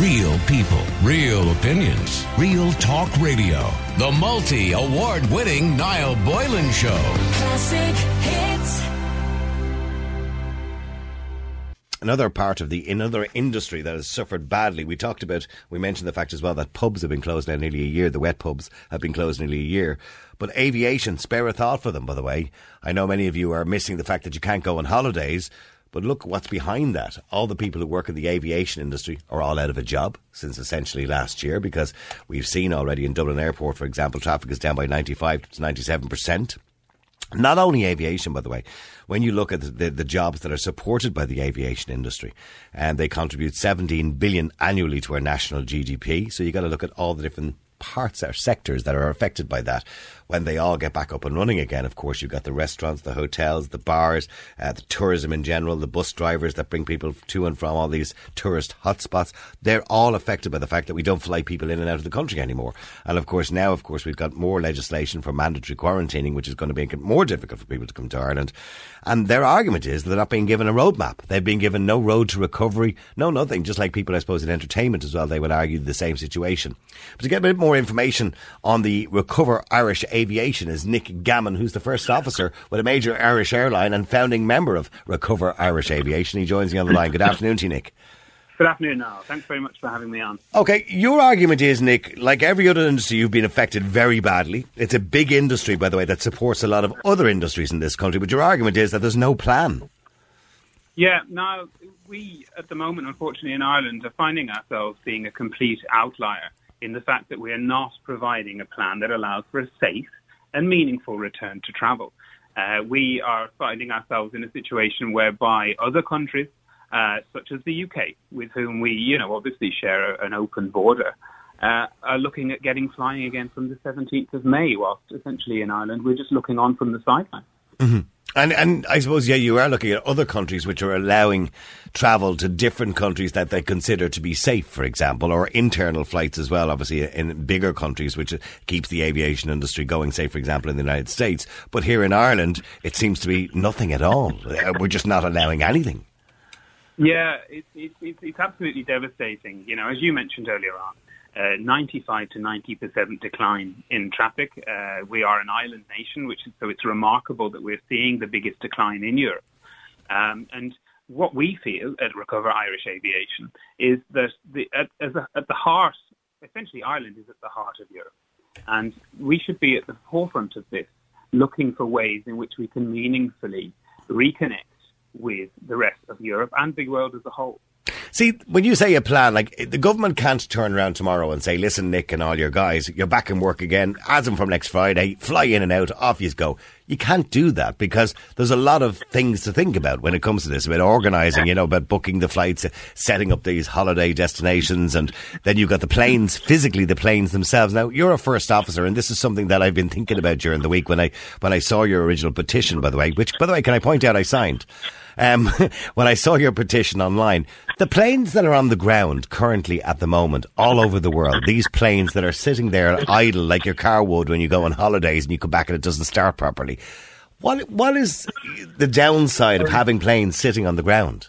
Real people, real opinions, real talk radio. The multi award winning Niall Boylan Show. Classic hits. another part of the another industry that has suffered badly. We talked about, we mentioned the fact as well that pubs have been closed now nearly a year. The wet pubs have been closed nearly a year. But aviation, spare a thought for them, by the way. I know many of you are missing the fact that you can't go on holidays. But look what's behind that. All the people who work in the aviation industry are all out of a job since essentially last year because we've seen already in Dublin Airport, for example, traffic is down by 95 to 97%. Not only aviation, by the way, when you look at the, the, the, jobs that are supported by the aviation industry, and they contribute 17 billion annually to our national GDP. So you got to look at all the different parts or sectors that are affected by that when they all get back up and running again. Of course, you've got the restaurants, the hotels, the bars, uh, the tourism in general, the bus drivers that bring people to and from all these tourist hotspots. They're all affected by the fact that we don't fly people in and out of the country anymore. And of course, now, of course, we've got more legislation for mandatory quarantining, which is going to make it more difficult for people to come to Ireland. And their argument is they're not being given a roadmap. They've been given no road to recovery, no nothing. Just like people, I suppose, in entertainment as well, they would argue the same situation. But to get a bit more information on the Recover Irish Aviation is Nic Gammon, who's the first officer with a major Irish airline and founding member of Recover Irish Aviation. He joins me on the line. Good afternoon to you, Nic. Good afternoon, Niall. Thanks very much for having me on. Okay, your argument is, Nic, like every other industry, you've been affected very badly. It's a big industry, by the way, that supports a lot of other industries in this country, but your argument is that there's no plan. Yeah, now, we, at the moment, unfortunately, in Ireland, are finding ourselves being a complete outlier in the fact that we are not providing a plan that allows for a safe and meaningful return to travel. Uh, we are finding ourselves in a situation whereby other countries, uh, such as the UK, with whom we, you know, obviously share an open border, uh, are looking at getting flying again from the 17th of May, whilst essentially in Ireland we're just looking on from the sidelines. Mm-hmm. And and I suppose yeah, you are looking at other countries which are allowing travel to different countries that they consider to be safe, for example, or internal flights as well. Obviously, in bigger countries, which keeps the aviation industry going. Say, for example, in the United States, but here in Ireland, it seems to be nothing at all. Uh, we're just not allowing anything. Yeah, it's it, it, it's absolutely devastating. You know, as you mentioned earlier on, uh, 95 to 90 percent decline in traffic. Uh, we are an island nation, which is, so it's remarkable that we're seeing the biggest decline in Europe. Um, and what we feel at Recover Irish Aviation is that the, at, a, at the heart, essentially Ireland is at the heart of Europe, and we should be at the forefront of this, looking for ways in which we can meaningfully reconnect with the rest of Europe and the world as a whole. See, when you say a plan, like the government can't turn around tomorrow and say, "Listen, Nic and all your guys, you're back in work again. As from next Friday, fly in and out, off you go." You can't do that because there's a lot of things to think about when it comes to this about organising, you know, about booking the flights, setting up these holiday destinations, and then you've got the planes, physically the planes themselves. Now, you're a first officer, and this is something that I've been thinking about during the week when I when I saw your original petition, by the way, which, by the way, can I point out I signed. Um, when I saw your petition online, the planes that are on the ground currently at the moment, all over the world, these planes that are sitting there idle like your car would when you go on holidays and you come back and it doesn't start properly. What what is the downside of having planes sitting on the ground?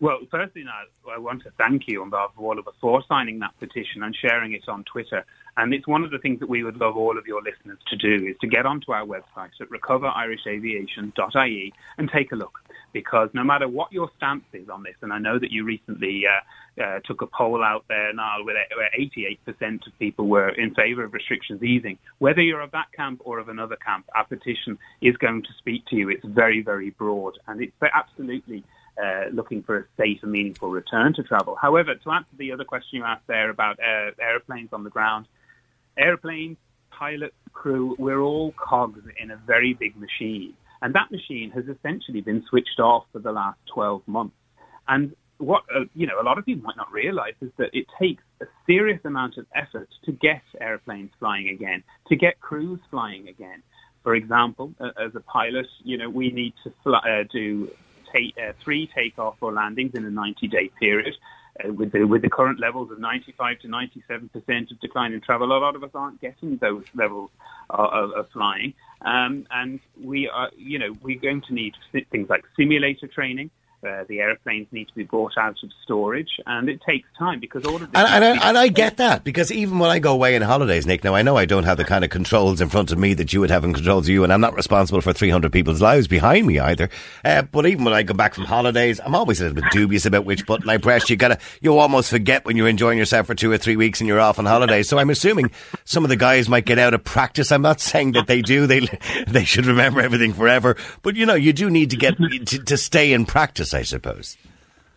Well, firstly, I want to thank you on behalf of all of us for signing that petition and sharing it on Twitter. And it's one of the things that we would love all of your listeners to do is to get onto our website at recoveririshaviation.ie and take a look because no matter what your stance is on this, and I know that you recently uh, uh, took a poll out there now where 88% of people were in favour of restrictions easing, whether you're of that camp or of another camp, our petition is going to speak to you. It's very, very broad, and it's absolutely uh, looking for a safe and meaningful return to travel. However, to answer the other question you asked there about uh, airplanes on the ground, airplanes, pilots, crew, we're all cogs in a very big machine. And that machine has essentially been switched off for the last 12 months. And what uh, you know, a lot of people might not realise is that it takes a serious amount of effort to get airplanes flying again, to get crews flying again. For example, uh, as a pilot, you know, we need to fly, uh, do take, uh, three takeoff or landings in a 90-day period. Uh, with the with the current levels of 95 to 97 percent of decline in travel, a lot of us aren't getting those levels of, of flying, um, and we are, you know, we're going to need things like simulator training. Uh, the airplanes need to be brought out of storage, and it takes time because all of this. And, and, I, and I get that because even when I go away on holidays, Nic, now I know I don't have the kind of controls in front of me that you would have in controls of you, and I'm not responsible for 300 people's lives behind me either. Uh, but even when I go back from holidays, I'm always a little bit dubious about which button I press. You gotta, you almost forget when you're enjoying yourself for two or three weeks and you're off on holidays. So I'm assuming some of the guys might get out of practice. I'm not saying that they do. They they should remember everything forever. But you know, you do need to get to, to stay in practice, I suppose.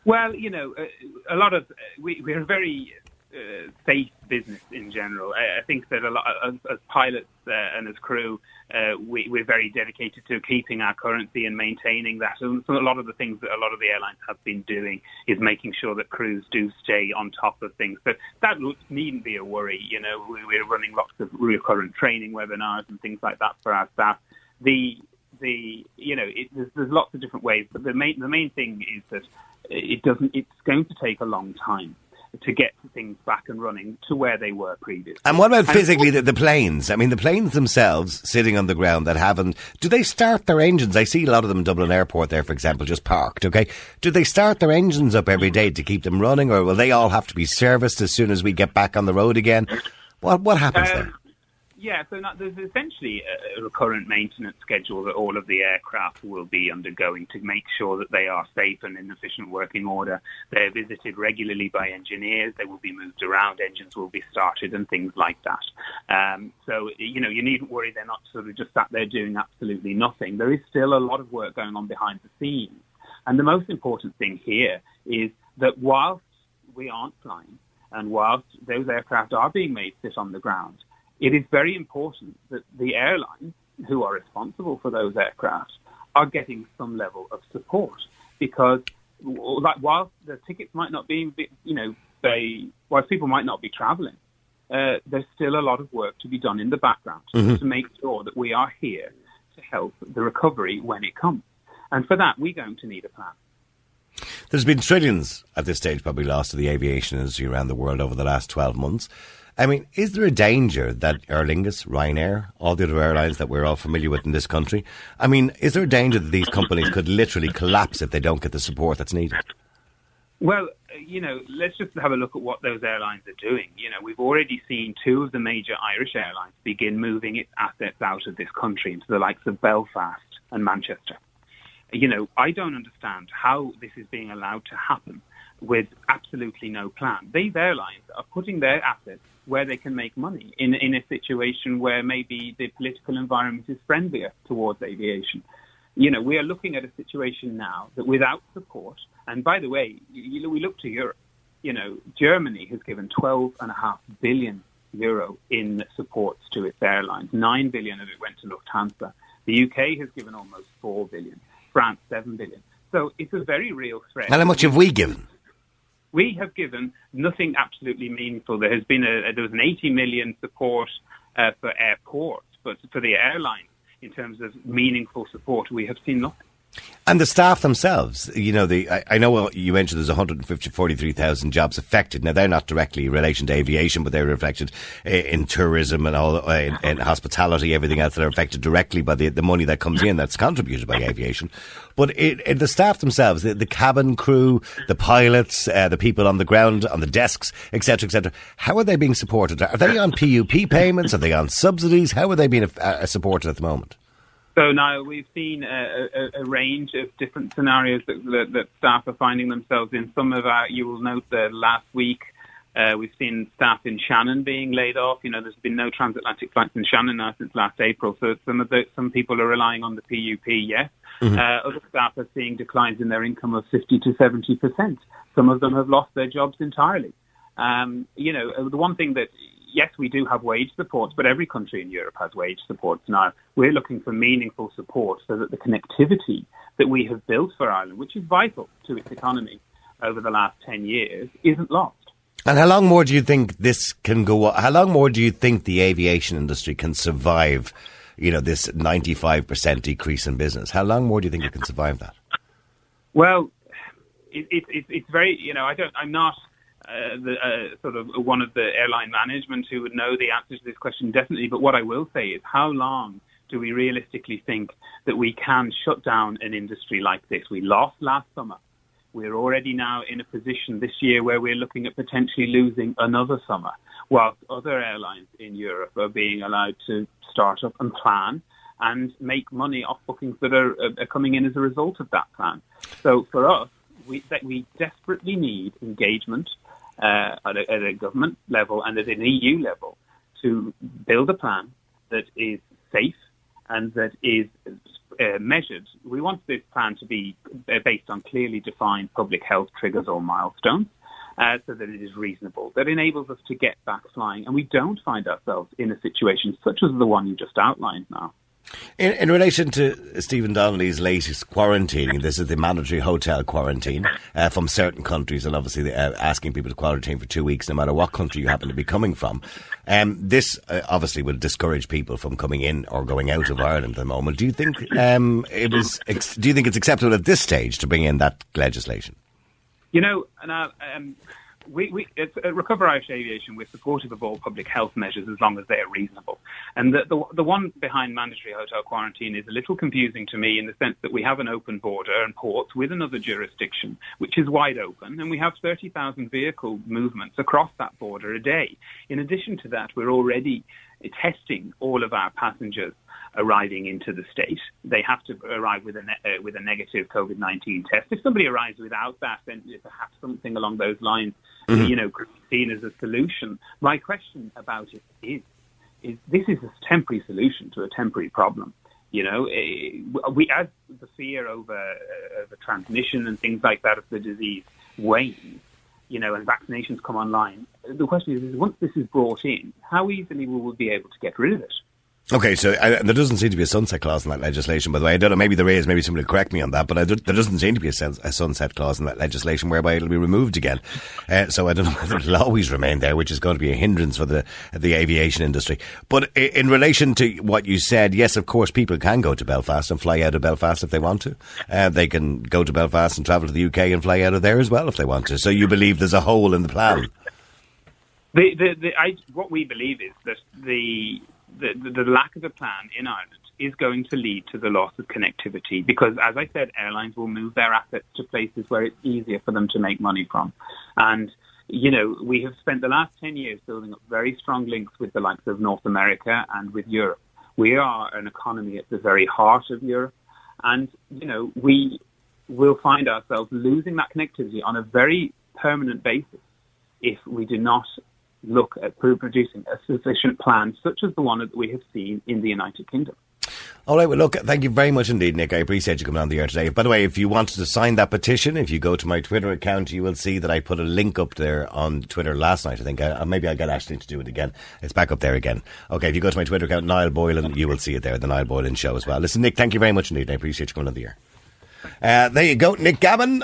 Well, you know, uh, a lot of uh, we, we're a very uh, safe business in general. I, I think that a lot of, as pilots uh, and as crew, uh, we, we're very dedicated to keeping our currency and maintaining that. And so a lot of the things that a lot of the airlines have been doing is making sure that crews do stay on top of things. So that needn't be a worry. You know, we, we're running lots of recurrent training webinars and things like that for our staff. The the you know it, there's, there's lots of different ways, but the main the main thing is that it doesn't. It's going to take a long time to get things back and running to where they were previously. And what about physically the, the, planes? I mean, the planes themselves sitting on the ground that haven't. Do they start their engines? I see a lot of them in Dublin Airport there, for example, just parked. Okay, do they start their engines up every day to keep them running, or will they all have to be serviced as soon as we get back on the road again? What what happens um, there? Yeah, so there's essentially a recurrent maintenance schedule that all of the aircraft will be undergoing to make sure that they are safe and in efficient working order. They're visited regularly by engineers. They will be moved around. Engines will be started and things like that. Um, so, you know, you needn't worry they're not sort of just sat there doing absolutely nothing. There is still a lot of work going on behind the scenes. And the most important thing here is that whilst we aren't flying and whilst those aircraft are being made sit on the ground, it is very important that the airlines who are responsible for those aircraft are getting some level of support because like while the tickets might not be, you know, they, whilst people might not be traveling, uh, there's still a lot of work to be done in the background mm-hmm. to make sure that we are here to help the recovery when it comes. And for that, we're going to need a plan. There's been trillions at this stage probably lost to the aviation industry around the world over the last 12 months. I mean, is there a danger that Aer Lingus, Ryanair, all the other airlines that we're all familiar with in this country, I mean, is there a danger that these companies could literally collapse if they don't get the support that's needed? Well, uh, you know, let's just have a look at what those airlines are doing. You know, we've already seen two of the major Irish airlines begin moving its assets out of this country into the likes of Belfast and Manchester. You know, I don't understand how this is being allowed to happen with absolutely no plan. These airlines are putting their assets where they can make money in, in a situation where maybe the political environment is friendlier towards aviation. You know, we are looking at a situation now that without support, and by the way, you we look to Europe, you know, Germany has given 12.5 billion euro in supports to its airlines. 9 billion of it went to Lufthansa. The UK has given almost 4 billion. France, 7 billion. So it's a very real threat. How much have we given? We have given nothing absolutely meaningful. There has been a, there was an 80 million support uh, for airports, but for the airlines, in terms of meaningful support, we have seen nothing. And the staff themselves, you know, the I, I know you mentioned there's 143,000 jobs affected. Now they're not directly in relation to aviation, but they're affected in tourism and all, uh, in, in, hospitality, everything else that are affected directly by the, the money that comes in that's contributed by aviation. But it, it, the staff themselves, the, the cabin crew, the pilots, uh, the people on the ground, on the desks, etc., etc. How are they being supported? Are they on PUP payments? Are they on subsidies? How are they being uh, supported at the moment? So now we've seen a, a, a range of different scenarios that, that, that, staff are finding themselves in. Some of our, you will note that last week uh, we've seen staff in Shannon being laid off. You know, there's been no transatlantic flights in Shannon now since last April. So some of the, some people are relying on the PUP, yes. Mm-hmm. Uh, other staff are seeing declines in their income of 50 to 70 percent. Some of them have lost their jobs entirely. Um, you know, uh, the one thing that yes, we do have wage supports, but every country in Europe has wage supports now. We're looking for meaningful support so that the connectivity that we have built for Ireland, which is vital to its economy over the last 10 years, isn't lost. And how long more do you think this can go on? How long more do you think the aviation industry can survive, you know, this 95% decrease in business? How long more do you think it can survive that? Well, it, it, it, it's very, you know, I don't, I'm not uh, the, uh, sort of one of the airline management who would know the answer to this question definitely. But what I will say is, how long do we realistically think that we can shut down an industry like this? We lost last summer we're already now in a position this year where we're looking at potentially losing another summer, whilst other airlines in Europe are being allowed to start up and plan and make money off bookings that are, are coming in as a result of that plan. So for us, we, we desperately need engagement uh, at, a, at a government level and at an EU level to build a plan that is safe and that is uh, measured. We want this plan to be uh, based on clearly defined public health triggers or milestones. Uh, so that it is reasonable, that enables us to get back flying, and we don't find ourselves in a situation such as the one you just outlined now. In, in, relation to Stephen Donnelly's latest quarantining, this is the mandatory hotel quarantine uh, from certain countries, and obviously uh, asking people to quarantine for two weeks, no matter what country you happen to be coming from. Um, this uh, obviously will discourage people from coming in or going out of Ireland at the moment. Do you think um, it is? Ex- do you think it's acceptable at this stage to bring in that legislation? You know, and um, we, we, it's, uh, Recover Irish Aviation, we're supportive of all public health measures as long as they are reasonable. And the, the, the one behind mandatory hotel quarantine is a little confusing to me in the sense that we have an open border and ports with another jurisdiction, which is wide open, and we have 30,000 vehicle movements across that border a day. In addition to that, we're already testing all of our passengers arriving into the state. They have to arrive with a ne- uh, with a negative COVID nineteen test. If somebody arrives without that, then perhaps something along those lines, mm-hmm. you know, could be seen as a solution. My question about it is: is this is a temporary solution to a temporary problem? You know, eh, we as the fear over uh, the transmission and things like that of the disease wanes, you know, and vaccinations come online. The question is, is once this is brought in, how easily will we be able to get rid of it? Okay, so uh, there doesn't seem to be a sunset clause in that legislation, by the way. I don't know, maybe there is, maybe somebody will correct me on that, but there doesn't seem to be a, a, sunset clause in that legislation whereby it'll be removed again. Uh, so I don't know whether it'll always remain there, which is going to be a hindrance for the the aviation industry. But in relation to what you said, yes, of course, people can go to Belfast and fly out of Belfast if they want to. Uh, they can go to Belfast and travel to the UK and fly out of there as well if they want to. So you believe there's a hole in the plan? The, the, the, I, what we believe is that the the, the, the lack of a plan in Ireland is going to lead to the loss of connectivity because, as I said, airlines will move their assets to places where it's easier for them to make money from. And, you know, we have spent the last 10 years building up very strong links with the likes of North America and with Europe. We are an economy at the very heart of Europe. And, you know, we will find ourselves losing that connectivity on a very permanent basis if we do not look at producing a sufficient plan such as the one that we have seen in the United Kingdom. All right, well, look, thank you very much indeed, Nic. I appreciate you coming on the air today. By the way, if you wanted to sign that petition, if you go to my Twitter account, you will see that I put a link up there on Twitter last night, I think. Uh, maybe I'll get Ashley to do it again. It's back up there again. Okay, if you go to my Twitter account, Niall Boylan, you will see it there, the Niall Boylan Show as well. Listen, Nic, thank you very much indeed. I appreciate you coming on the air. Uh, there you go, Nic Gammon.